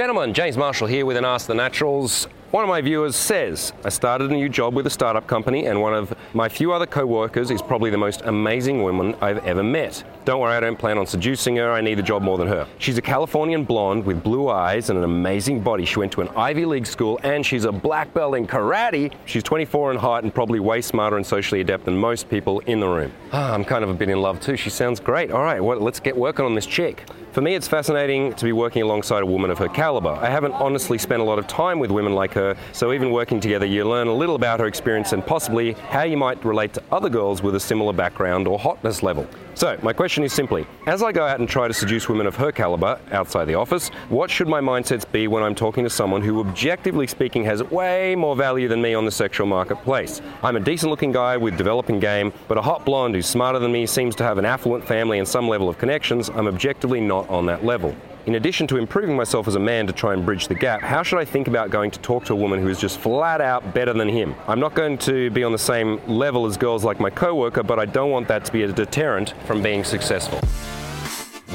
Gentlemen, James Marshall here with an Ask the Naturals. One of my viewers says, I started a new job with a startup company, and one of my few other co workers is probably the most amazing woman I've ever met. Don't worry, I don't plan on seducing her, I need the job more than her. She's a Californian blonde with blue eyes and an amazing body. She went to an Ivy League school, and she's a black belt in karate. She's 24 in height and probably way smarter and socially adept than most people in the room. Ah, I'm kind of a bit in love too. She sounds great. All right, well, let's get working on this chick. For me, it's fascinating to be working alongside a woman of her caliber. I haven't honestly spent a lot of time with women like her, so even working together, you learn a little about her experience and possibly how you might relate to other girls with a similar background or hotness level. So, my question is simply as I go out and try to seduce women of her caliber outside the office, what should my mindsets be when I'm talking to someone who, objectively speaking, has way more value than me on the sexual marketplace? I'm a decent looking guy with developing game, but a hot blonde who's smarter than me seems to have an affluent family and some level of connections. I'm objectively not on that level. In addition to improving myself as a man to try and bridge the gap, how should I think about going to talk to a woman who is just flat out better than him? I'm not going to be on the same level as girls like my coworker, but I don't want that to be a deterrent from being successful.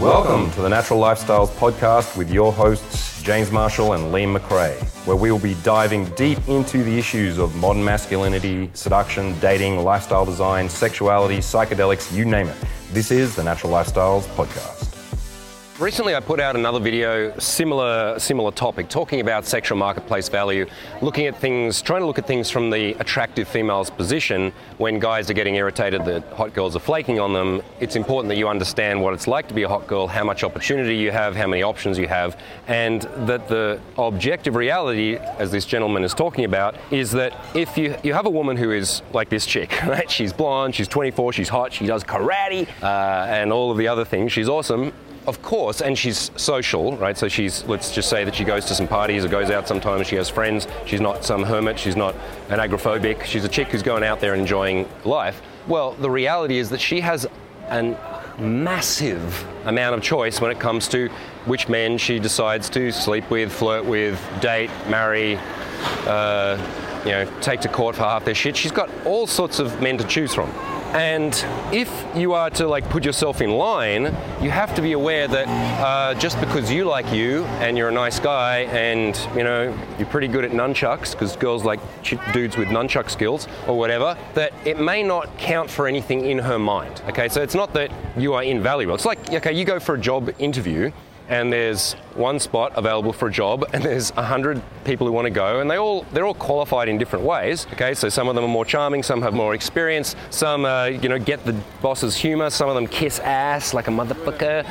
Welcome to the Natural Lifestyles Podcast with your hosts, James Marshall and Liam McRae, where we will be diving deep into the issues of modern masculinity, seduction, dating, lifestyle design, sexuality, psychedelics, you name it. This is the Natural Lifestyles Podcast. Recently, I put out another video, similar similar topic, talking about sexual marketplace value, looking at things, trying to look at things from the attractive female's position. When guys are getting irritated that hot girls are flaking on them, it's important that you understand what it's like to be a hot girl, how much opportunity you have, how many options you have, and that the objective reality, as this gentleman is talking about, is that if you you have a woman who is like this chick, right? She's blonde, she's 24, she's hot, she does karate, uh, and all of the other things. She's awesome of course, and she's social, right? So she's, let's just say that she goes to some parties or goes out sometimes, she has friends. She's not some hermit, she's not an agoraphobic. She's a chick who's going out there enjoying life. Well, the reality is that she has a massive amount of choice when it comes to which men she decides to sleep with, flirt with, date, marry, uh, you know, take to court for half their shit. She's got all sorts of men to choose from. And if you are to like put yourself in line, you have to be aware that uh, just because you like you and you're a nice guy and you know you're pretty good at nunchucks because girls like dudes with nunchuck skills or whatever, that it may not count for anything in her mind. Okay, so it's not that you are invaluable. It's like okay, you go for a job interview and there's one spot available for a job and there's a hundred people who want to go and they all they're all qualified in different ways okay? So some of them are more charming some have more experience some uh, you know get the boss's humor some of them kiss ass like a motherfucker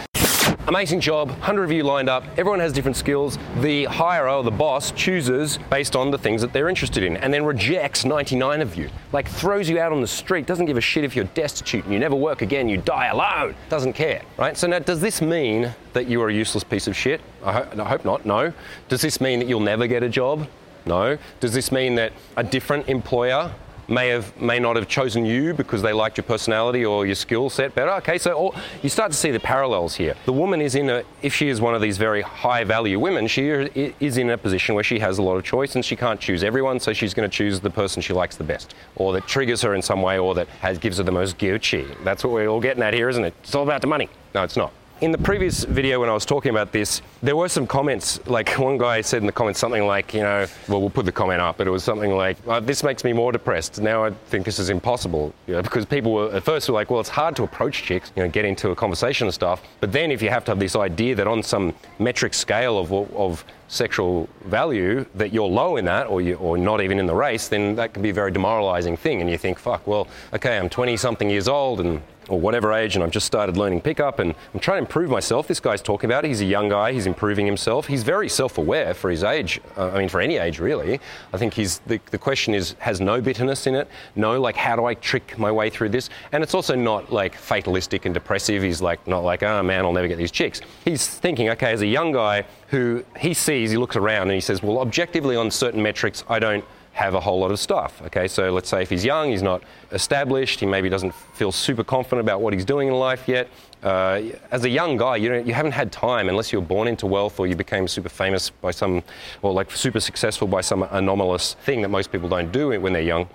Amazing job, 100 of you lined up, everyone has different skills. The hirer or the boss chooses based on the things that they're interested in and then rejects 99 of you. Like throws you out on the street, doesn't give a shit if you're destitute and you never work again, you die alone, doesn't care, right? So now does this mean that you are a useless piece of shit? I, ho- I hope not, no. Does this mean that you'll never get a job? No. Does this mean that a different employer may have may not have chosen you because they liked your personality or your skill set better. Okay, so all, you start to see the parallels here. The woman is in a if she is one of these very high value women, she is in a position where she has a lot of choice and she can't choose everyone, so she's going to choose the person she likes the best, or that triggers her in some way, or that has, gives her the most Gucci. That's what we're all getting at here, isn't it? It's all about the money. No, it's not. In the previous video, when I was talking about this, there were some comments. Like one guy said in the comments something like, you know, well, we'll put the comment up, but it was something like, oh, "This makes me more depressed. Now I think this is impossible." You know, because people were at first were like, "Well, it's hard to approach chicks, you know, get into a conversation and stuff." But then if you have to have this idea that on some metric scale of of sexual value that you're low in that or you or not even in the race, then that can be a very demoralizing thing. And you think, fuck, well, okay, I'm 20 something years old and or whatever age, and I've just started learning pickup and I'm trying to improve myself. This guy's talking about it. He's a young guy, he's improving himself. He's very self aware for his age. Uh, I mean, for any age, really. I think he's the, the question is, has no bitterness in it. No, like, how do I trick my way through this? And it's also not like fatalistic and depressive. He's like, not like, oh man, I'll never get these chicks. He's thinking, okay, as a young guy who he sees, he looks around and he says, well, objectively on certain metrics, I don't have a whole lot of stuff. Okay, so let's say if he's young, he's not established, he maybe doesn't feel super confident about what he's doing in life yet. Uh, as a young guy, you, you haven't had time unless you were born into wealth or you became super famous by some, or like super successful by some anomalous thing that most people don't do when they're young.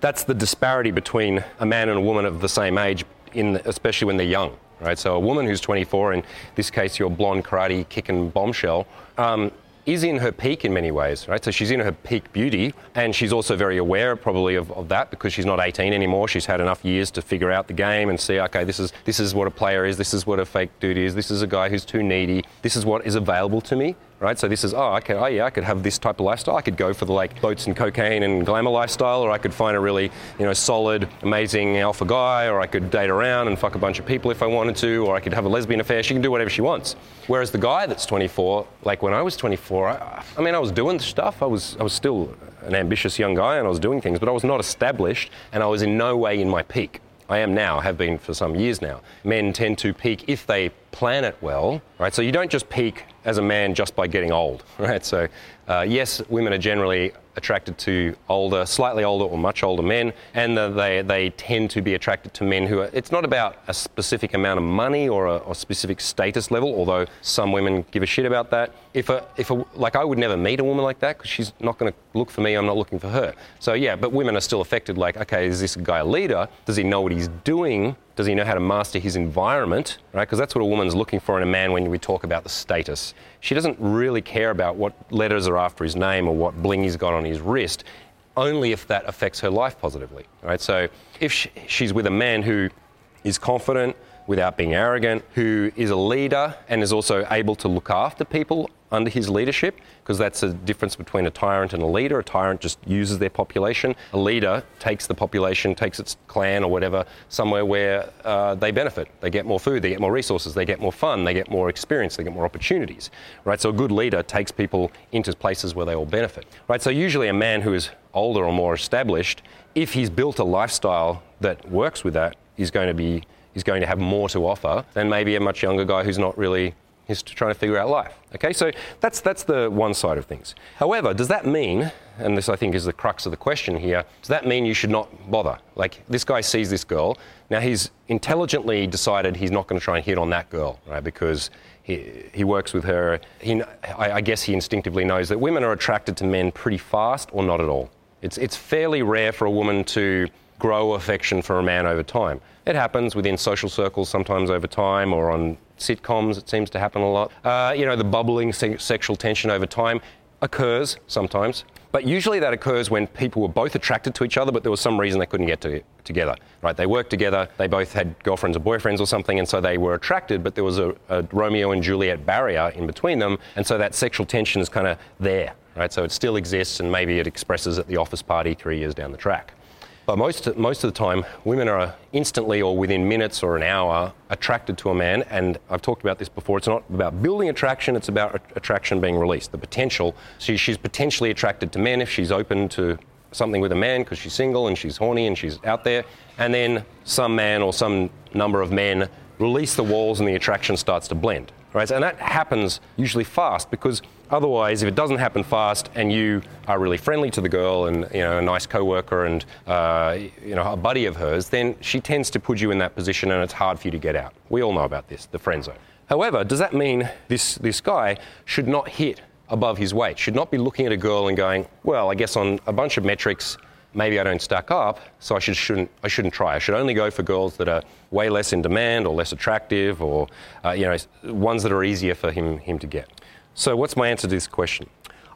That's the disparity between a man and a woman of the same age, in, especially when they're young. Right? So a woman who's 24, in this case, your blonde karate kicking bombshell, um, is in her peak in many ways, right? So she's in her peak beauty, and she's also very aware probably of, of, that because she's not 18 anymore. She's had enough years to figure out the game and see, okay, this is this is what a player is, this is what a fake dude is, this is a guy who's too needy, this is what is available to me right? So this is, oh, okay, oh yeah, I could have this type of lifestyle. I could go for the like boats and cocaine and glamour lifestyle, or I could find a really, you know, solid, amazing alpha guy, or I could date around and fuck a bunch of people if I wanted to, or I could have a lesbian affair. She can do whatever she wants. Whereas the guy that's 24, like when I was 24, I, I mean, I was doing stuff. I was, I was still an ambitious young guy and I was doing things, but I was not established and I was in no way in my peak. I am now, have been for some years now. Men tend to peak if they plan it well, right? So you don't just peak as a man just by getting old, right? So uh, yes, women are generally attracted to older, slightly older or much older men, and they, they tend to be attracted to men who are, it's not about a specific amount of money or a, specific status level, although some women give a shit about that. If a, if a, like I would never meet a woman like that because she's not going to look for me, I'm not looking for her. So yeah, but women are still affected like, okay, is this guy a leader? Does he know what he's doing? Does he know how to master his environment? Right? Because that's what a woman's looking for in a man when we talk about the status. She doesn't really care about what letters are after his name or what bling he's got on his wrist, only if that affects her life positively. Right? So if she's with a man who is confident, without being arrogant, who is a leader and is also able to look after people under his leadership, because that's the difference between a tyrant and a leader. A tyrant just uses their population. A leader takes the population, takes its clan or whatever, somewhere where uh, they benefit. They get more food, they get more resources, they get more fun, they get more experience, they get more opportunities. Right? So a good leader takes people into places where they all benefit. Right? So usually a man who is older or more established, if he's built a lifestyle that works with that, is going to be is going to have more to offer than maybe a much younger guy who's not really is trying to figure out life. Okay, so that's that's the one side of things. However, does that mean, and this I think is the crux of the question here, does that mean you should not bother? Like this guy sees this girl, now he's intelligently decided he's not going to try and hit on that girl, right? Because he, he works with her. He, I, I guess he instinctively knows that women are attracted to men pretty fast or not at all. It's it's fairly rare for a woman to grow affection for a man over time. It happens within social circles sometimes over time or on sitcoms, it seems to happen a lot. Uh, you know, the bubbling se- sexual tension over time occurs sometimes, but usually that occurs when people were both attracted to each other, but there was some reason they couldn't get to, together. Right? They worked together, they both had girlfriends or boyfriends or something, and so they were attracted, but there was a, a Romeo and Juliet barrier in between them, and so that sexual tension is kind of there. Right? So it still exists, and maybe it expresses at the office party three years down the track. But most, most of the time, women are instantly or within minutes or an hour attracted to a man. And I've talked about this before. It's not about building attraction, it's about attraction being released, the potential. So she's potentially attracted to men if she's open to something with a man because she's single and she's horny and she's out there. And then some man or some number of men release the walls and the attraction starts to blend. Right? And that happens usually fast because Otherwise, if it doesn't happen fast and you are really friendly to the girl and you know a nice coworker and uh, you know a buddy of hers, then she tends to put you in that position and it's hard for you to get out. We all know about this, the friend zone. However, does that mean this this guy should not hit above his weight? Should not be looking at a girl and going, well, I guess on a bunch of metrics, maybe I don't stack up, so I should, shouldn't I shouldn't try. I should only go for girls that are way less in demand or less attractive or uh, you know ones that are easier for him him to get. So, what's my answer to this question?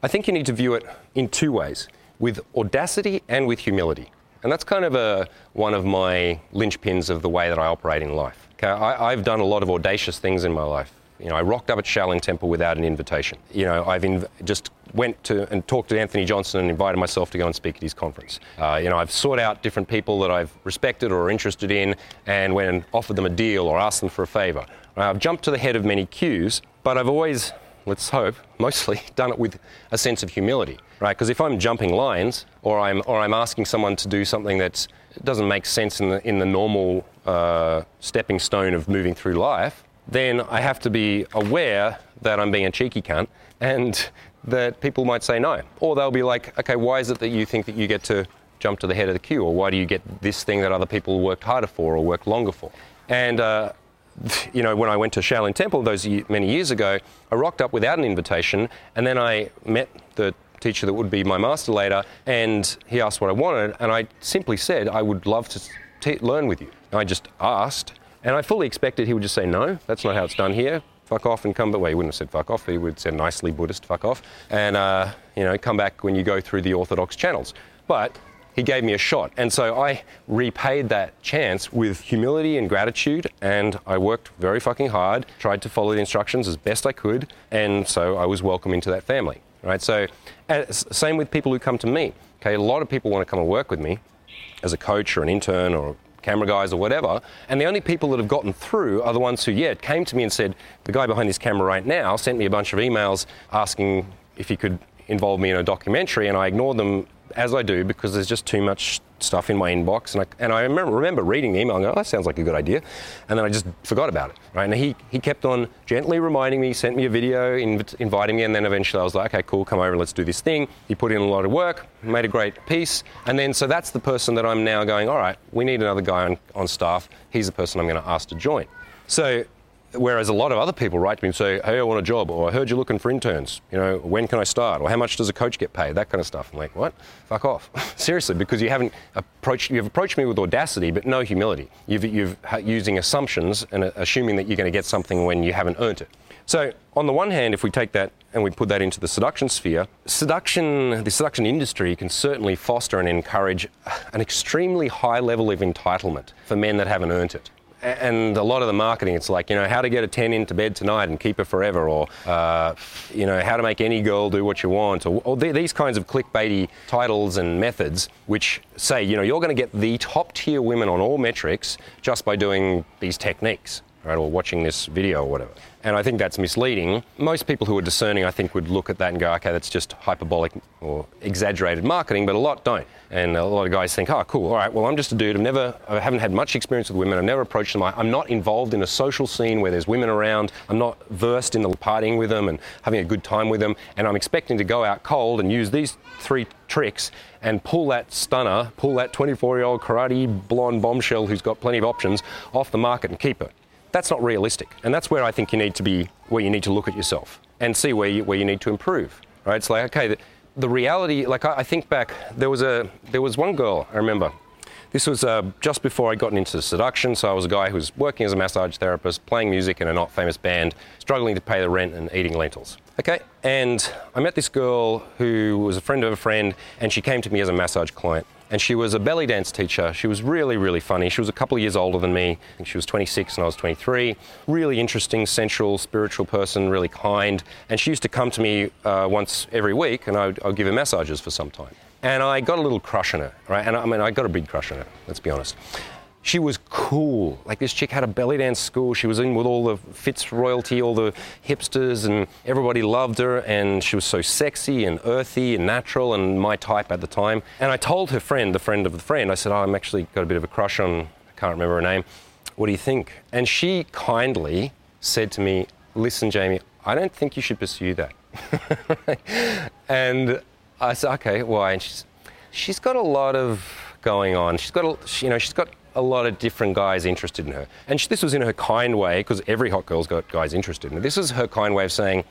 I think you need to view it in two ways with audacity and with humility. And that's kind of a, one of my linchpins of the way that I operate in life. Okay, I, have done a lot of audacious things in my life. You know, I rocked up at Shaolin Temple without an invitation. You know, I've inv- just went to and talked to Anthony Johnson and invited myself to go and speak at his conference. Uh, you know, I've sought out different people that I've respected or interested in and went and offered them a deal or asked them for a favor. I've jumped to the head of many queues, but I've always let's hope, mostly done it with a sense of humility, right? Because if I'm jumping lines or I'm, or I'm asking someone to do something that doesn't make sense in the, in the normal uh, stepping stone of moving through life, then I have to be aware that I'm being a cheeky cunt and that people might say no. Or they'll be like, okay, why is it that you think that you get to jump to the head of the queue? Or why do you get this thing that other people worked harder for or worked longer for? And uh, you know, when I went to Shaolin Temple those many years ago, I rocked up without an invitation, and then I met the teacher that would be my master later, and he asked what I wanted, and I simply said, I would love to t- learn with you. I just asked, and I fully expected he would just say, no, that's not how it's done here. fuck off and come back. Well, he wouldn't have said fuck off. He would have said nicely Buddhist, fuck off, and uh, you know, come back when you go through the orthodox channels. But he gave me a shot, and so I repaid that chance with humility and gratitude, and I worked very fucking hard, tried to follow the instructions as best I could, and so I was welcome into that family. Right. So, uh, same with people who come to me. Okay, a lot of people want to come and work with me as a coach or an intern or camera guys or whatever. And the only people that have gotten through are the ones who, yeah, came to me and said, the guy behind this camera right now sent me a bunch of emails asking if he could involve me in a documentary, and I ignored them as I do because there's just too much stuff in my inbox. And I, and I remember, remember reading the email and oh, that sounds like a good idea. And then I just forgot about it. Right? And he, he kept on gently reminding me, sent me a video, inv- inviting me. And then eventually I was like, okay, cool, come over, let's do this thing. He put in a lot of work, made a great piece. And then, so that's the person that I'm now going, all right, we need another guy on, on staff. He's the person I'm going to ask to join. So Whereas a lot of other people write to me and say, hey, I want a job, or I heard you're looking for interns. You know, when can I start? Or how much does a coach get paid? That kind of stuff. I'm like, what? Fuck off. Seriously, because you haven't approached, you've approached me with audacity, but no humility. You've, you've using assumptions and assuming that you're going to get something when you haven't earned it. So, on the one hand, if we take that and we put that into the seduction sphere, seduction, the seduction industry can certainly foster and encourage an extremely high level of entitlement for men that haven't earned it and a lot of the marketing, it's like, you know, how to get a 10 into bed tonight and keep her forever, or, uh, you know, how to make any girl do what you want, or, or th- these kinds of clickbaity titles and methods, which say, you know, you're going to get the top tier women on all metrics just by doing these techniques, right, or watching this video or whatever. And I think that's misleading. Most people who are discerning, I think, would look at that and go, okay, that's just hyperbolic or exaggerated marketing, but a lot don't. And a lot of guys think, oh, cool, all right, well, I'm just a dude. I've never, I haven't had much experience with women. I've never approached them. I'm not involved in a social scene where there's women around. I'm not versed in the partying with them and having a good time with them. And I'm expecting to go out cold and use these three tricks and pull that stunner, pull that 24 year old karate blonde bombshell who's got plenty of options off the market and keep it that's not realistic. And that's where I think you need to be, where you need to look at yourself and see where you, where you need to improve. Right? It's like, okay, the, the reality, like I, I, think back, there was, a, there was one girl, I remember. This was uh, just before I'd gotten into seduction, so I was a guy who was working as a massage therapist, playing music in a not famous band, struggling to pay the rent and eating lentils. Okay, and I met this girl who was a friend of a friend, and she came to me as a massage client and she was a belly dance teacher. She was really, really funny. She was a couple of years older than me. I think she was 26 and I was 23. Really interesting, sensual, spiritual person, really kind. And she used to come to me uh, once every week and I'd, I'd give her massages for some time. And I got a little crush on her, right? And I mean, I got a big crush on her, let's be honest she was cool. Like this chick had a belly dance school. She was in with all the Fitz royalty, all the hipsters, and everybody loved her. And she was so sexy and earthy and natural and my type at the time. And I told her friend, the friend of the friend, I said, oh, I'm actually got a bit of a crush on, I can't remember her name. What do you think? And she kindly said to me, listen, Jamie, I don't think you should pursue that. and I said, okay, why? And she's, she's got a lot of going on. She's got, a, you know, she's got a lot of different guys interested in her. And this was in her kind way, because every hot girl's got guys interested in her. This was her kind way of saying,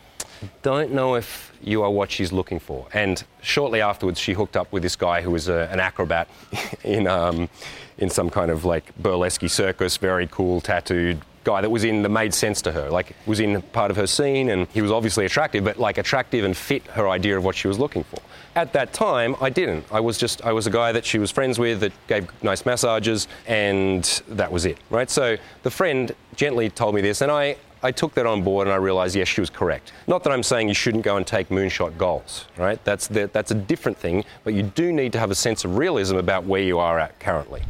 don't know if you are what she's looking for. And shortly afterwards, she hooked up with this guy who was a, an acrobat in, um, in some kind of like burlesque circus, very cool, tattooed guy that was in that made sense to her, like was in part of her scene, and he was obviously attractive, but like attractive and fit her idea of what she was looking for. At that time, I didn't. I was just I was a guy that she was friends with that gave nice massages, and that was it, right? So the friend gently told me this, and I I took that on board and I realized, yes, she was correct. Not that I'm saying you shouldn't go and take moonshot goals, right? That's, the, that's a different thing, but you do need to have a sense of realism about where you are at currently.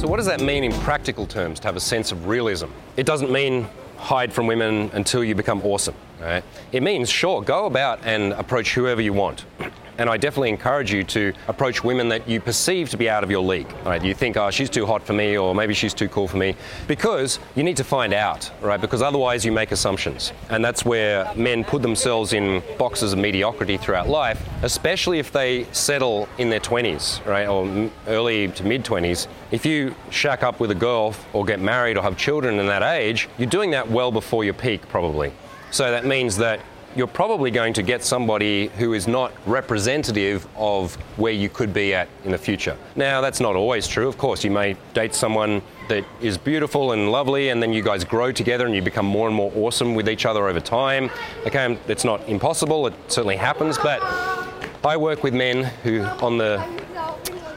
So, what does that mean in practical terms to have a sense of realism? It doesn't mean hide from women until you become awesome, right? It means, sure, go about and approach whoever you want. And I definitely encourage you to approach women that you perceive to be out of your league. Right? You think, oh, she's too hot for me, or maybe she's too cool for me, because you need to find out, right? Because otherwise you make assumptions, and that's where men put themselves in boxes of mediocrity throughout life, especially if they settle in their 20s, right, or early to mid 20s. If you shack up with a girl or get married or have children in that age, you're doing that well before your peak, probably. So that means that you're probably going to get somebody who is not representative of where you could be at in the future. Now, that's not always true. Of course, you may date someone that is beautiful and lovely, and then you guys grow together and you become more and more awesome with each other over time. Okay, it's not impossible, it certainly happens, but I work with men who, on the,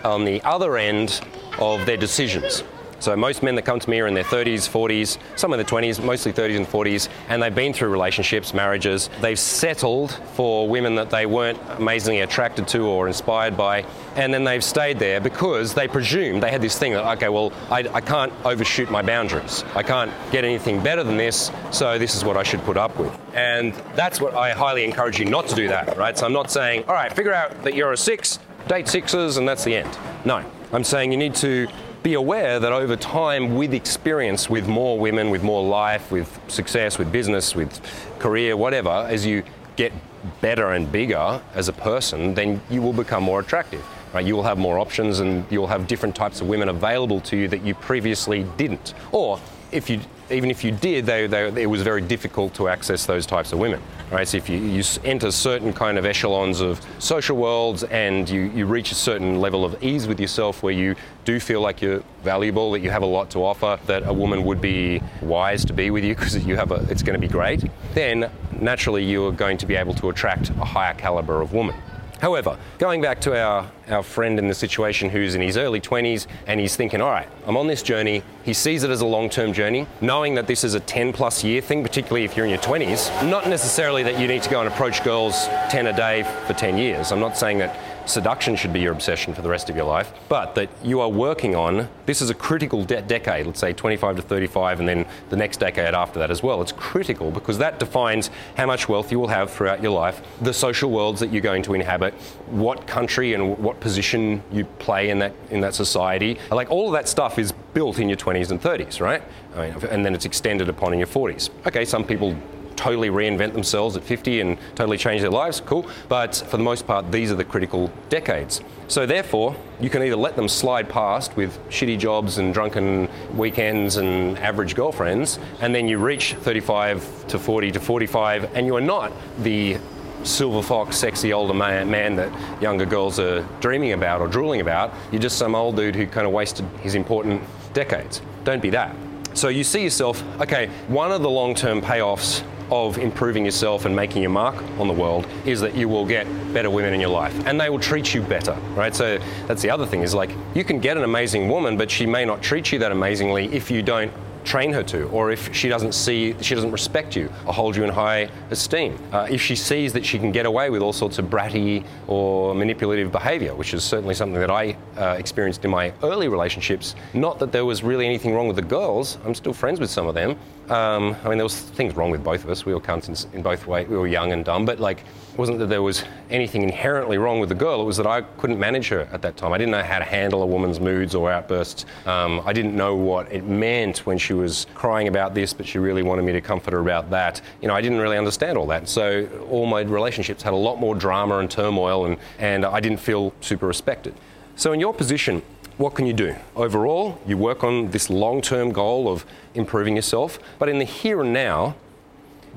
on the other end of their decisions, so most men that come to me are in their 30s, 40s, some in their 20s, mostly 30s and 40s, and they've been through relationships, marriages. They've settled for women that they weren't amazingly attracted to or inspired by, and then they've stayed there because they presumed they had this thing that, okay, well, I, I can't overshoot my boundaries. I can't get anything better than this, so this is what I should put up with. And that's what I highly encourage you not to do that, right? So I'm not saying, all right, figure out that you're a six, date sixes, and that's the end. No, I'm saying you need to be aware that over time, with experience, with more women, with more life, with success, with business, with career, whatever, as you get better and bigger as a person, then you will become more attractive. Right? You will have more options and you'll have different types of women available to you that you previously didn't. Or if you even if you did, they, they, it was very difficult to access those types of women. Right? So if you, you enter certain kind of echelons of social worlds and you, you reach a certain level of ease with yourself where you do feel like you're valuable, that you have a lot to offer, that a woman would be wise to be with you because you have a, it's going to be great, then naturally you are going to be able to attract a higher caliber of woman. However, going back to our, our friend in the situation who's in his early 20s and he's thinking, all right, I'm on this journey. He sees it as a long term journey, knowing that this is a 10 plus year thing, particularly if you're in your 20s. Not necessarily that you need to go and approach girls 10 a day for 10 years. I'm not saying that seduction should be your obsession for the rest of your life, but that you are working on this is a critical de- decade, let's say 25 to 35, and then the next decade after that as well. It's critical because that defines how much wealth you will have throughout your life, the social worlds that you're going to inhabit, what country and what position you play in that in that society. Like all of that stuff is built in your 20s and 30s, right? I mean, and then it's extended upon in your 40s. Okay, some people totally reinvent themselves at 50 and totally change their lives, cool. But for the most part, these are the critical decades. So therefore, you can either let them slide past with shitty jobs and drunken weekends and average girlfriends, and then you reach 35 to 40 to 45, and you are not the silver fox, sexy older man, man, that younger girls are dreaming about or drooling about. You're just some old dude who kind of wasted his important decades. Don't be that. So you see yourself, okay, one of the long term payoffs of improving yourself and making your mark on the world is that you will get better women in your life and they will treat you better, right? So that's the other thing is like you can get an amazing woman, but she may not treat you that amazingly if you don't train her to, or if she doesn't see, she doesn't respect you or hold you in high esteem. Uh, if she sees that she can get away with all sorts of bratty or manipulative behaviour, which is certainly something that I uh, experienced in my early relationships. Not that there was really anything wrong with the girls. I'm still friends with some of them. Um, I mean, there was things wrong with both of us. We were cunts in, in both ways. We were young and dumb, but like, wasn't that there was anything inherently wrong with the girl. It was that I couldn't manage her at that time. I didn't know how to handle a woman's moods or outbursts. Um, I didn't know what it meant when she was crying about this, but she really wanted me to comfort her about that. You know, I didn't really understand all that. So all my relationships had a lot more drama and turmoil, and, and I didn't feel super respected. So in your position, what can you do? Overall, you work on this long term goal of improving yourself, but in the here and now,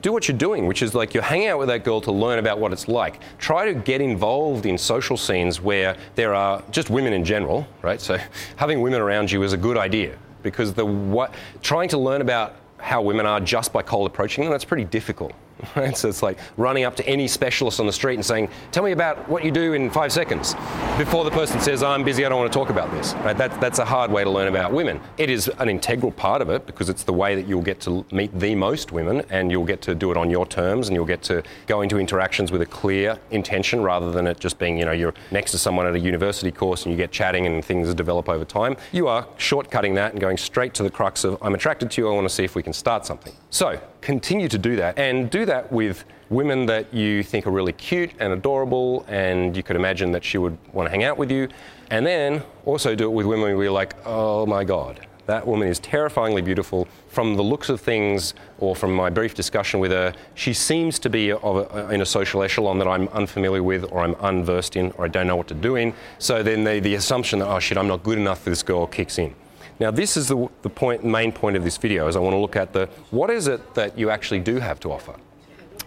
do what you're doing, which is like you're hanging out with that girl to learn about what it's like. Try to get involved in social scenes where there are just women in general, right? So having women around you is a good idea because the what trying to learn about how women are just by cold approaching them, that's pretty difficult. Right? So it's like running up to any specialist on the street and saying, "Tell me about what you do in five seconds," before the person says, "I'm busy, I don't want to talk about this." Right? That, that's a hard way to learn about women. It is an integral part of it because it's the way that you'll get to meet the most women, and you'll get to do it on your terms, and you'll get to go into interactions with a clear intention rather than it just being, you know, you're next to someone at a university course and you get chatting and things develop over time. You are shortcutting that and going straight to the crux of, "I'm attracted to you. I want to see if we can start something." So continue to do that and do that with women that you think are really cute and adorable and you could imagine that she would want to hang out with you. And then also do it with women where you're like, oh my God, that woman is terrifyingly beautiful. From the looks of things, or from my brief discussion with her, she seems to be a, in a social echelon that I'm unfamiliar with, or I'm unversed in, or I don't know what to do in. So then the, the assumption that, oh shit, I'm not good enough for this girl kicks in. Now, this is the, the point, main point of this video, is I want to look at the what is it that you actually do have to offer.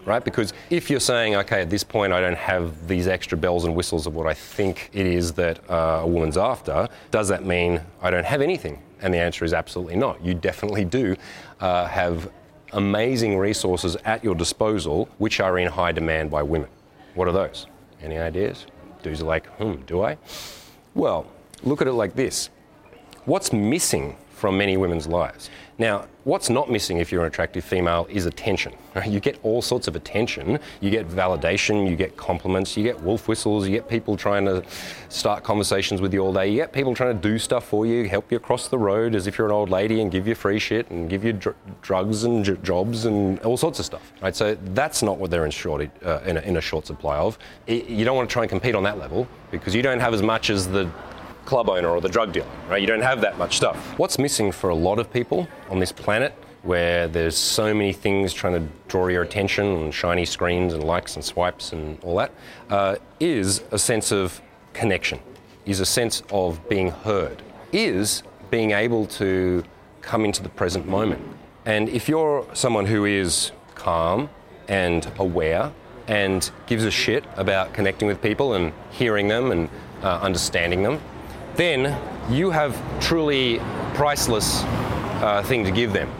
right? Because if you're saying, okay, at this point I don't have these extra bells and whistles of what I think it is that uh, a woman's after, does that mean I don't have anything? And the answer is absolutely not. You definitely do uh, have amazing resources at your disposal which are in high demand by women. What are those? Any ideas? Dudes are like, hmm, do I? Well, look at it like this. What's missing from many women's lives? Now, what's not missing if you're an attractive female is attention. You get all sorts of attention. You get validation, you get compliments, you get wolf whistles, you get people trying to start conversations with you all day, you get people trying to do stuff for you, help you across the road as if you're an old lady and give you free shit and give you dr- drugs and j- jobs and all sorts of stuff. Right? So that's not what they're in, short, uh, in, a, in a short supply of. It, you don't want to try and compete on that level because you don't have as much as the club owner or the drug dealer, right? You don't have that much stuff. What's missing for a lot of people on this planet where there's so many things trying to draw your attention and shiny screens and likes and swipes and all that, uh, is a sense of connection, is a sense of being heard, is being able to come into the present moment. And if you're someone who is calm and aware and gives a shit about connecting with people and hearing them and uh, understanding them, then you have truly priceless uh, thing to give them.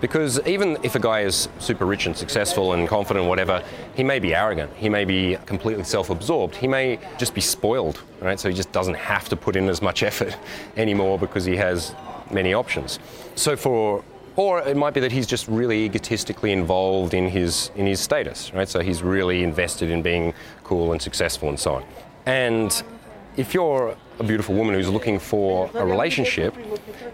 Because even if a guy is super rich and successful and confident, whatever, he may be arrogant. He may be completely self-absorbed. He may just be spoiled, right? So he just doesn't have to put in as much effort anymore because he has many options. So for or it might be that he's just really egotistically involved in his in his status, right? So he's really invested in being cool and successful and so on. And if you're a beautiful woman who's looking for a relationship,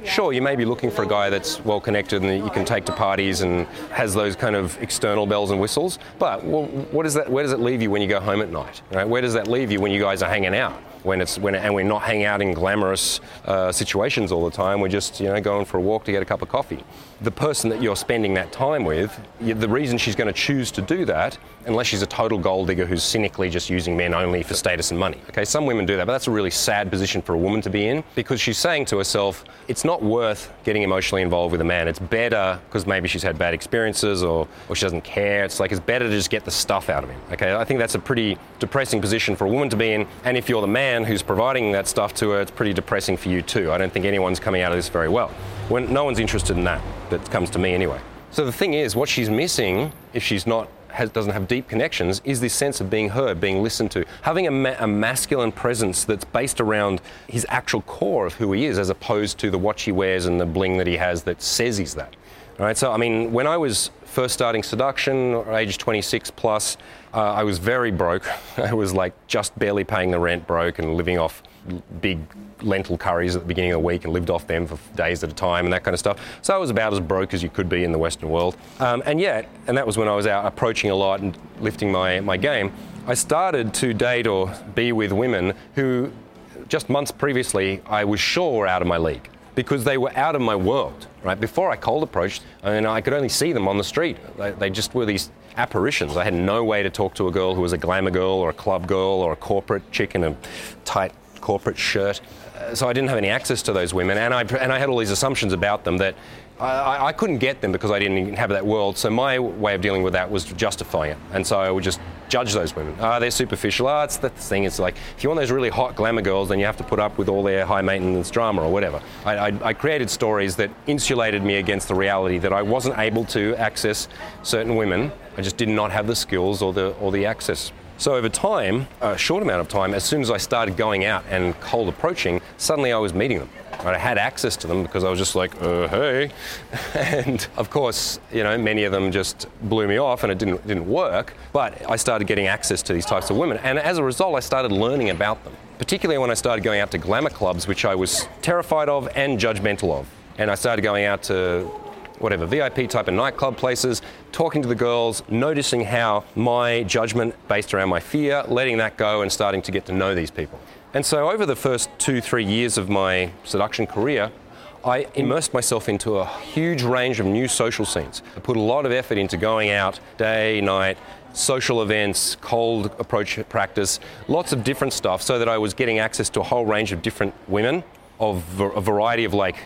sure, you may be looking for a guy that's well connected and that you can take to parties and has those kind of external bells and whistles. But what is that? Where does it leave you when you go home at night? Right? Where does that leave you when you guys are hanging out? When it's when and we're not hanging out in glamorous uh, situations all the time. We're just you know going for a walk to get a cup of coffee. The person that you're spending that time with, the reason she's going to choose to do that, unless she's a total gold digger who's cynically just using men only for status and money. Okay, some women do that, but that's a really sad position for a woman to be in because she's saying to herself, it's not worth getting emotionally involved with a man. It's better because maybe she's had bad experiences or, or she doesn't care. It's like it's better to just get the stuff out of him. Okay, I think that's a pretty depressing position for a woman to be in. And if you're the man who's providing that stuff to her, it's pretty depressing for you too. I don't think anyone's coming out of this very well. When no one's interested in that, that comes to me anyway. So the thing is, what she's missing, if she's not has, doesn't have deep connections is this sense of being heard, being listened to, having a, ma- a, masculine presence that's based around his actual core of who he is, as opposed to the watch he wears and the bling that he has that says he's that. All right, so I mean, when I was first starting seduction, age 26 plus, uh, I was very broke. I was like just barely paying the rent, broke, and living off big lentil curries at the beginning of the week and lived off them for days at a time and that kind of stuff. So I was about as broke as you could be in the Western world. Um, and yet, and that was when I was out approaching a lot and lifting my, my game, I started to date or be with women who just months previously I was sure were out of my league because they were out of my world, right? Before I cold approached, I mean, I could only see them on the street. They, they just were these apparitions. I had no way to talk to a girl who was a glamour girl or a club girl or a corporate chick in a tight corporate shirt. Uh, so I didn't have any access to those women, and I, and I had all these assumptions about them that I, I, couldn't get them because I didn't have that world. So my way of dealing with that was justifying it, and so I would just judge those women. Ah, oh, they're superficial. Ah, oh, it's the thing. It's like if you want those really hot glamour girls, then you have to put up with all their high maintenance drama or whatever. I, I, I created stories that insulated me against the reality that I wasn't able to access certain women. I just did not have the skills or the or the access. So over time, a short amount of time, as soon as I started going out and cold approaching, suddenly I was meeting them. I had access to them because I was just like, uh, hey. and of course, you know, many of them just blew me off and it didn't, didn't work. But I started getting access to these types of women. And as a result, I started learning about them, particularly when I started going out to glamour clubs, which I was terrified of and judgmental of. And I started going out to whatever, VIP type of nightclub places, talking to the girls, noticing how my judgment based around my fear, letting that go and starting to get to know these people. And so over the first two, three years of my seduction career, I immersed myself into a huge range of new social scenes. I put a lot of effort into going out day, night, social events, cold approach practice, lots of different stuff so that I was getting access to a whole range of different women of a variety of like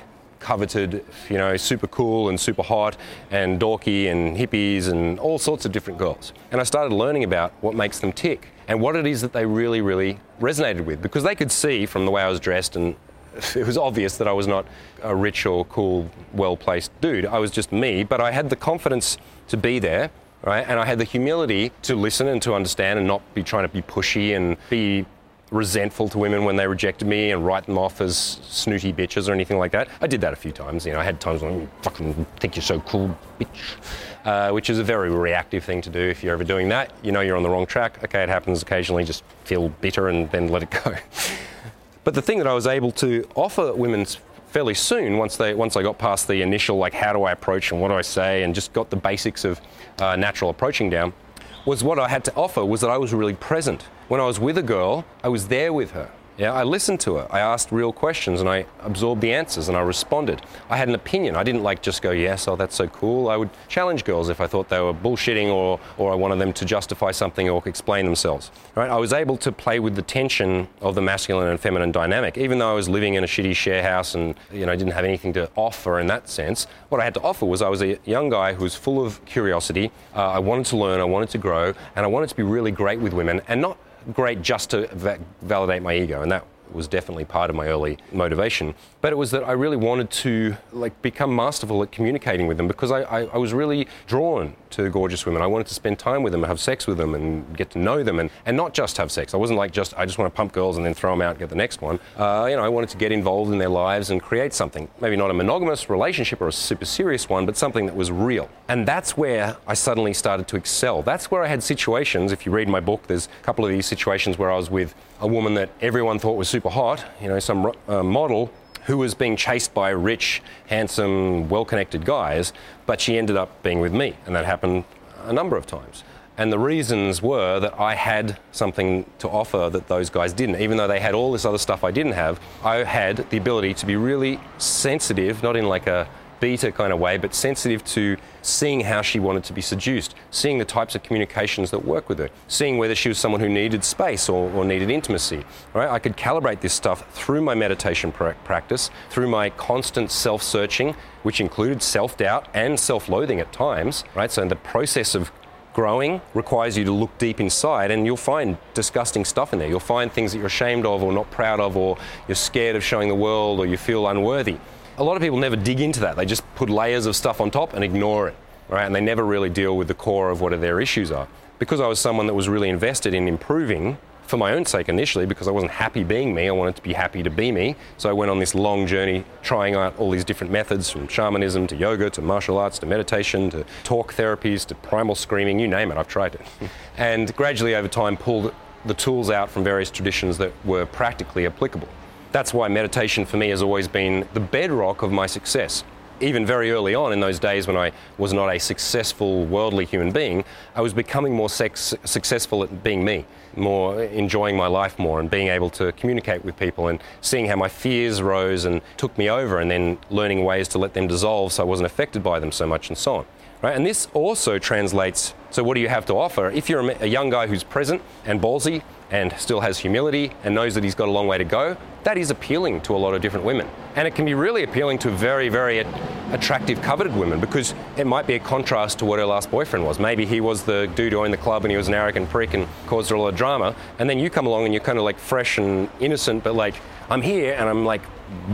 coveted, you know, super cool and super hot and dorky and hippies and all sorts of different girls. And I started learning about what makes them tick and what it is that they really, really resonated with because they could see from the way I was dressed and it was obvious that I was not a rich or cool, well placed dude. I was just me, but I had the confidence to be there, right? And I had the humility to listen and to understand and not be trying to be pushy and be resentful to women when they rejected me and write them off as snooty bitches or anything like that. I did that a few times. You know, I had times when I fucking think you're so cool, bitch, uh, which is a very reactive thing to do. If you're ever doing that, you know you're on the wrong track. Okay, it happens occasionally. Just feel bitter and then let it go. but the thing that I was able to offer women fairly soon once they once I got past the initial like how do I approach and what do I say and just got the basics of uh, natural approaching down was what I had to offer was that I was really present. When I was with a girl, I was there with her. Yeah, I listened to her. I asked real questions and I absorbed the answers and I responded. I had an opinion. I didn't like just go, yes, oh, that's so cool. I would challenge girls if I thought they were bullshitting or, or I wanted them to justify something or explain themselves. Right? I was able to play with the tension of the masculine and feminine dynamic. Even though I was living in a shitty share house and you know, didn't have anything to offer in that sense, what I had to offer was I was a young guy who was full of curiosity. Uh, I wanted to learn, I wanted to grow, and I wanted to be really great with women and not great just to va- validate my ego, and that was definitely part of my early motivation. But it was that I really wanted to like become masterful at communicating with them because I, I, I, was really drawn to gorgeous women. I wanted to spend time with them, have sex with them, and get to know them, and, and not just have sex. I wasn't like just I just want to pump girls and then throw them out and get the next one. Uh, you know, I wanted to get involved in their lives and create something. Maybe not a monogamous relationship or a super serious one, but something that was real. And that's where I suddenly started to excel. That's where I had situations. If you read my book, there's a couple of these situations where I was with a woman that everyone thought was super hot, you know, some uh, model who was being chased by rich, handsome, well connected guys, but she ended up being with me. And that happened a number of times. And the reasons were that I had something to offer that those guys didn't. Even though they had all this other stuff I didn't have, I had the ability to be really sensitive, not in like a beta kind of way, but sensitive to seeing how she wanted to be seduced, seeing the types of communications that work with her, seeing whether she was someone who needed space or, or needed intimacy. Right? I could calibrate this stuff through my meditation pra- practice, through my constant self-searching, which included self-doubt and self-loathing at times. Right? So the process of growing requires you to look deep inside and you'll find disgusting stuff in there. You'll find things that you're ashamed of or not proud of or you're scared of showing the world or you feel unworthy a lot of people never dig into that. They just put layers of stuff on top and ignore it, right? And they never really deal with the core of what their issues are. Because I was someone that was really invested in improving for my own sake initially, because I wasn't happy being me, I wanted to be happy to be me. So I went on this long journey trying out all these different methods from shamanism to yoga to martial arts to meditation to talk therapies to primal screaming, you name it, I've tried it. and gradually over time pulled the tools out from various traditions that were practically applicable. That's why meditation for me has always been the bedrock of my success. Even very early on in those days when I was not a successful worldly human being, I was becoming more sex- successful at being me, more enjoying my life more and being able to communicate with people and seeing how my fears rose and took me over and then learning ways to let them dissolve so I wasn't affected by them so much and so on. Right? And this also translates so, what do you have to offer? If you're a young guy who's present and ballsy and still has humility and knows that he's got a long way to go, that is appealing to a lot of different women. And it can be really appealing to very, very attractive, coveted women because it might be a contrast to what her last boyfriend was. Maybe he was the dude who owned the club and he was an arrogant prick and caused her a lot of drama. And then you come along and you're kind of like fresh and innocent, but like, I'm here and I'm like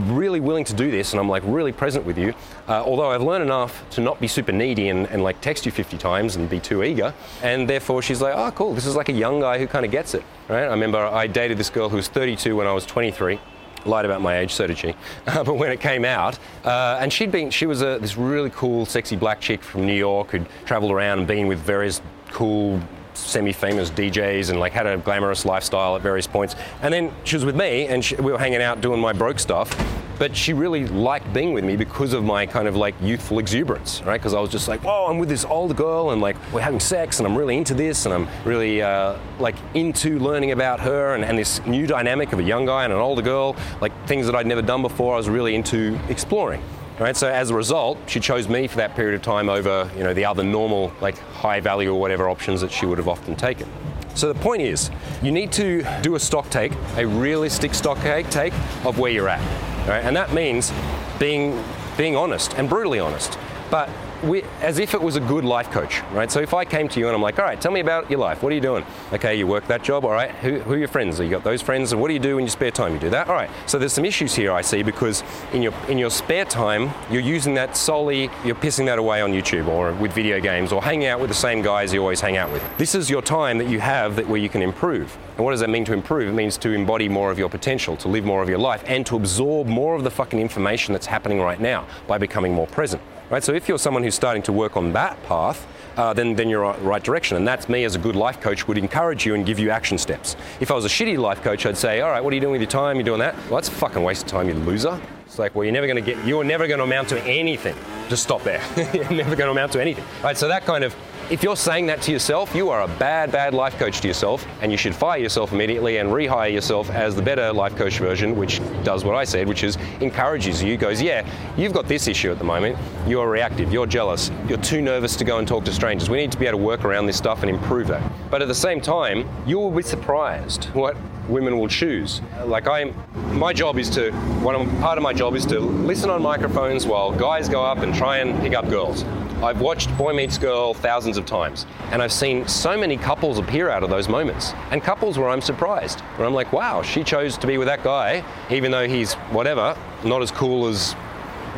really willing to do this and I'm like really present with you. Uh, although I've learned enough to not be super needy and, and like text you 50 times and be too eager. And therefore she's like, oh, cool, this is like a young guy who kind of gets it, right? I remember I dated this girl who was 32 when I was 23 lied about my age, so did she. Uh, but when it came out, uh, and she'd been, she was a, this really cool, sexy black chick from New York who'd traveled around and been with various cool semi-famous DJs and like had a glamorous lifestyle at various points. And then she was with me, and she, we were hanging out doing my broke stuff. But she really liked being with me because of my kind of like youthful exuberance, right? Because I was just like, whoa, I'm with this old girl, and like we're having sex, and I'm really into this, and I'm really uh, like into learning about her and, and this new dynamic of a young guy and an older girl, like things that I'd never done before. I was really into exploring. Right, so as a result, she chose me for that period of time over, you know, the other normal, like high value or whatever options that she would have often taken. So the point is, you need to do a stock take, a realistic stock take of where you're at. Right? And that means being being honest and brutally honest. But we, as if it was a good life coach, right? So if I came to you and I'm like, all right, tell me about your life. What are you doing? Okay, you work that job. All right, who, who are your friends? You got those friends, and what do you do in your spare time? You do that. All right. So there's some issues here I see because in your in your spare time you're using that solely. You're pissing that away on YouTube or with video games or hanging out with the same guys you always hang out with. This is your time that you have that where you can improve. And what does that mean to improve? It means to embody more of your potential, to live more of your life, and to absorb more of the fucking information that's happening right now by becoming more present right? So if you're someone who's starting to work on that path, uh, then, then you're right, right direction. And that's me as a good life coach would encourage you and give you action steps. If I was a shitty life coach, I'd say, all right, what are you doing with your time? You're doing that? Well, that's a fucking waste of time, you loser. It's like, well, you're never going to get, you're never going to amount to anything. Just stop there. you're never going to amount to anything. Right, so that kind of if you're saying that to yourself, you are a bad, bad life coach to yourself, and you should fire yourself immediately and rehire yourself as the better life coach version, which does what I said, which is encourages you, goes, Yeah, you've got this issue at the moment. You're reactive, you're jealous, you're too nervous to go and talk to strangers. We need to be able to work around this stuff and improve that. But at the same time, you will be surprised what women will choose. Like I, my job is to, one part of my job is to listen on microphones while guys go up and try and pick up girls. I've watched Boy Meets Girl thousands of times, and I've seen so many couples appear out of those moments. And couples where I'm surprised, where I'm like, wow, she chose to be with that guy, even though he's whatever, not as cool as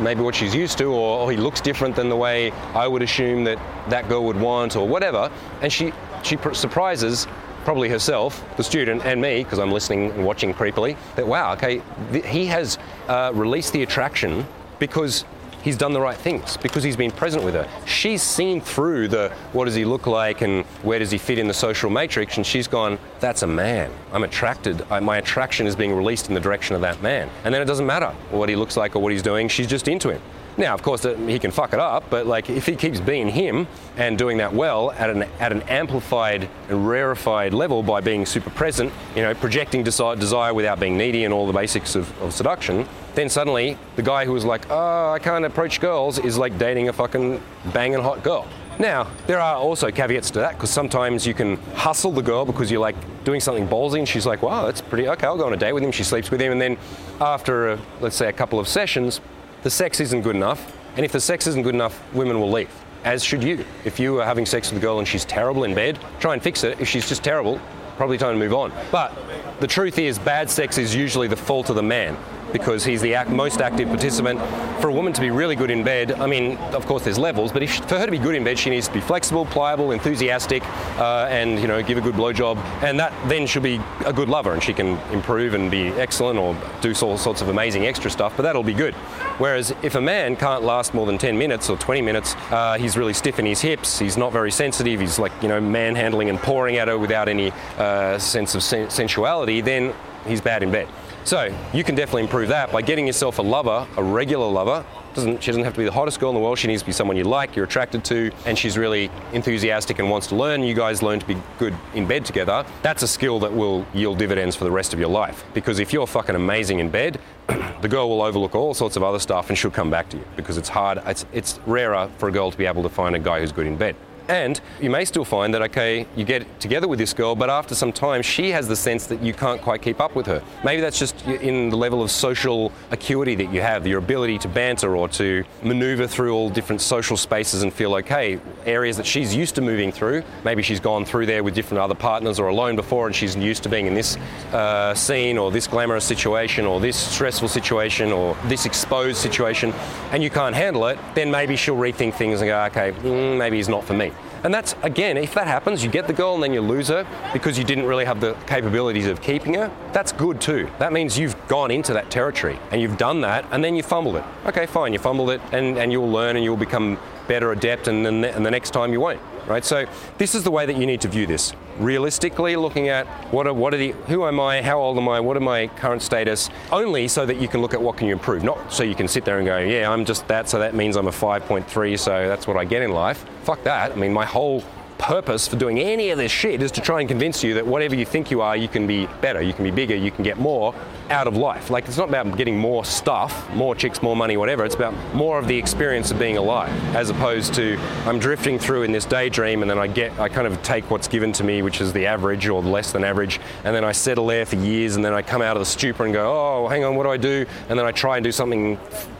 maybe what she's used to, or, or he looks different than the way I would assume that that girl would want, or whatever. And she she surprises probably herself, the student, and me, because I'm listening and watching creepily, that wow, okay, th- he has uh, released the attraction because he's done the right things because he's been present with her. She's seen through the what does he look like and where does he fit in the social matrix, and she's gone, that's a man. I'm attracted. I, my attraction is being released in the direction of that man. And then it doesn't matter what he looks like or what he's doing, she's just into him. Now, of course, uh, he can fuck it up, but like if he keeps being him and doing that well at an at an amplified and rarefied level by being super present, you know, projecting desire, desire without being needy and all the basics of, of seduction, then suddenly the guy who was like, oh, I can't approach girls is like dating a fucking banging hot girl. Now, there are also caveats to that because sometimes you can hustle the girl because you're like doing something ballsy and she's like, wow, that's pretty, okay, I'll go on a date with him. She sleeps with him. And then after, a, let's say, a couple of sessions, the sex isn't good enough, and if the sex isn't good enough, women will leave. As should you. If you are having sex with a girl and she's terrible in bed, try and fix it. If she's just terrible, probably time to move on. But the truth is, bad sex is usually the fault of the man because he's the most active participant. For a woman to be really good in bed, I mean, of course there's levels, but she, for her to be good in bed, she needs to be flexible, pliable, enthusiastic, uh, and you know give a good blowjob, and that then should be a good lover, and she can improve and be excellent or do all sorts of amazing extra stuff. But that'll be good. Whereas if a man can't last more than 10 minutes or 20 minutes, uh, he's really stiff in his hips, he's not very sensitive, he's like you know manhandling and pouring at her without any uh, sense of sen- sensuality, then he's bad in bed. So you can definitely improve that by getting yourself a lover, a regular lover. Doesn't, she doesn't have to be the hottest girl in the world. She needs to be someone you like, you're attracted to, and she's really enthusiastic and wants to learn. You guys learn to be good in bed together. That's a skill that will yield dividends for the rest of your life. Because if you're fucking amazing in bed, the girl will overlook all sorts of other stuff and she'll come back to you because it's hard. It's, it's rarer for a girl to be able to find a guy who's good in bed. And you may still find that, okay, you get together with this girl, but after some time, she has the sense that you can't quite keep up with her. Maybe that's just in the level of social acuity that you have, your ability to banter or to maneuver through all different social spaces and feel okay. Areas that she's used to moving through, maybe she's gone through there with different other partners or alone before and she's used to being in this uh, scene or this glamorous situation or this stressful situation or this exposed situation and you can't handle it, then maybe she'll rethink things and go, okay, mm, maybe he's not for me. And that's, again, if that happens, you get the girl and then you lose her because you didn't really have the capabilities of keeping her, that's good too. That means you've gone into that territory and you've done that and then you fumbled it. Okay, fine, you fumbled it and, and you'll learn and you'll become better adept and then and the next time you won't right? So this is the way that you need to view this. Realistically, looking at what are what are the who am I, how old am I, what are my current status, only so that you can look at what can you improve, not so you can sit there and go, yeah, I'm just that, so that means I'm a 5.3, so that's what I get in life. Fuck that. I mean, my whole purpose for doing any of this shit is to try and convince you that whatever you think you are, you can be better, you can be bigger, you can get more, out of life. Like, it's not about getting more stuff, more chicks, more money, whatever. It's about more of the experience of being alive, as opposed to I'm drifting through in this daydream and then I get, I kind of take what's given to me, which is the average or less than average, and then I settle there for years and then I come out of the stupor and go, oh, hang on, what do I do? And then I try and do something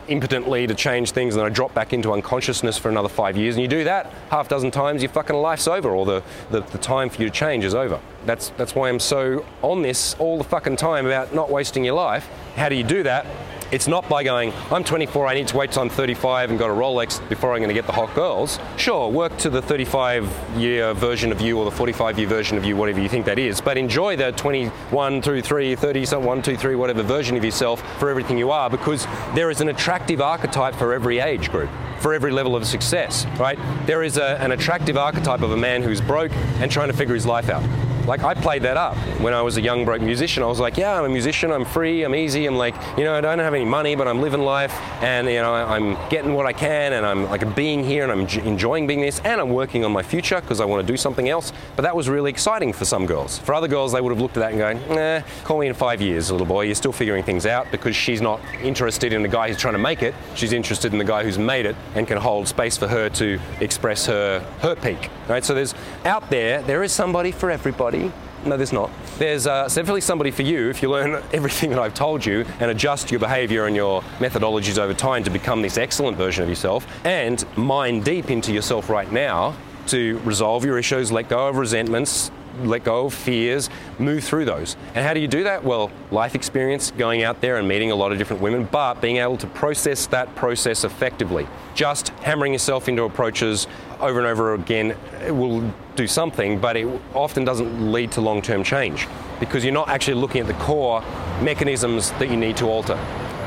impotently to change things and then I drop back into unconsciousness for another five years and you do that half dozen times your fucking life's over or the, the, the, time for you to change is over that's that's why I'm so on this all the fucking time about not wasting your life how do you do that it's not by going, I'm 24, I need to wait till I'm 35 and got a Rolex before I'm going to get the hot girls. Sure, work to the 35 year version of you or the 45 year version of you, whatever you think that is, but enjoy the 21 through 3, 30, 1, 2, 3, whatever version of yourself for everything you are because there is an attractive archetype for every age group for every level of success, right? There is a, an attractive archetype of a man who's broke and trying to figure his life out. Like I played that up when I was a young broke musician. I was like, yeah, I'm a musician. I'm free. I'm easy. I'm like, you know, I don't have any money, but I'm living life, and you know, I'm getting what I can, and I'm like being here, and I'm enjoying being this, and I'm working on my future because I want to do something else. But that was really exciting for some girls. For other girls, they would have looked at that and going, nah, call me in five years, little boy. You're still figuring things out because she's not interested in the guy who's trying to make it. She's interested in the guy who's made it and can hold space for her to express her her peak. Right. So there's out there, there is somebody for everybody. No, there's not. There's uh, definitely somebody for you if you learn everything that I've told you and adjust your behavior and your methodologies over time to become this excellent version of yourself and mine deep into yourself right now to resolve your issues, let go of resentments, let go of fears, move through those. And how do you do that? Well, life experience, going out there and meeting a lot of different women, but being able to process that process effectively. Just hammering yourself into approaches over and over again will do something, but it often doesn't lead to long term change because you're not actually looking at the core mechanisms that you need to alter.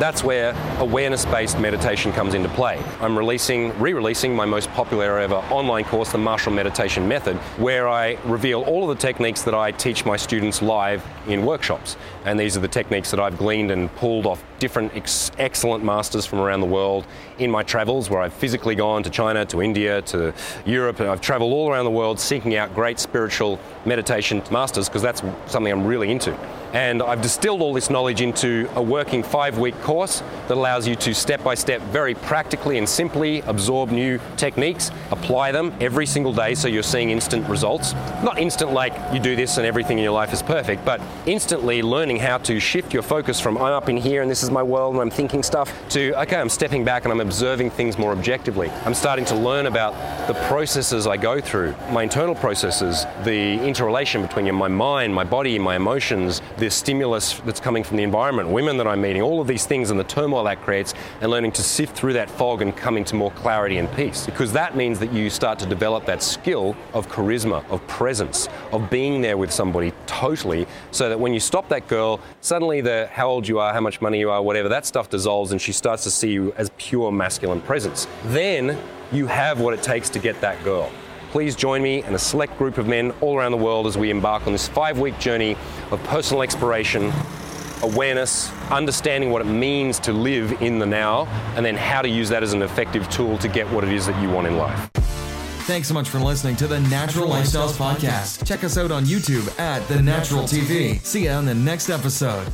That's where awareness based meditation comes into play. I'm releasing, re releasing my most popular ever online course, the Martial Meditation Method, where I reveal all of the techniques that I teach my students live in workshops. And these are the techniques that I've gleaned and pulled off different ex- excellent masters from around the world in my travels, where I've physically gone to China, to India, to Europe, and I've traveled all around the world seeking out great spiritual meditation masters because that's something I'm really into. And I've distilled all this knowledge into a working five week course that allows you to step by step, very practically and simply absorb new techniques, apply them every single day so you're seeing instant results. Not instant like you do this and everything in your life is perfect, but instantly learning how to shift your focus from I'm up in here and this is my world and I'm thinking stuff to okay, I'm stepping back and I'm observing things more objectively. I'm starting to learn about the processes I go through, my internal processes, the interrelation between my mind, my body, my emotions, the stimulus that's coming from the environment, women that I'm meeting, all of these things and the turmoil that creates, and learning to sift through that fog and coming to more clarity and peace. Because that means that you start to develop that skill of charisma, of presence, of being there with somebody totally, so that when you stop that girl, suddenly the how old you are, how much money you are, Uh, whatever, that stuff dissolves and she starts to see you as pure masculine presence. Then you have what it takes to get that girl please join me and a select group of men all around the world as we embark on this five week journey of personal exploration, awareness, understanding what it means to live in the now, and then how to use that as an effective tool to get what it is that you want in life. Thanks so much for listening to the Natural Lifestyles Podcast. Check us out on YouTube at The Natural TV. See you on the next episode.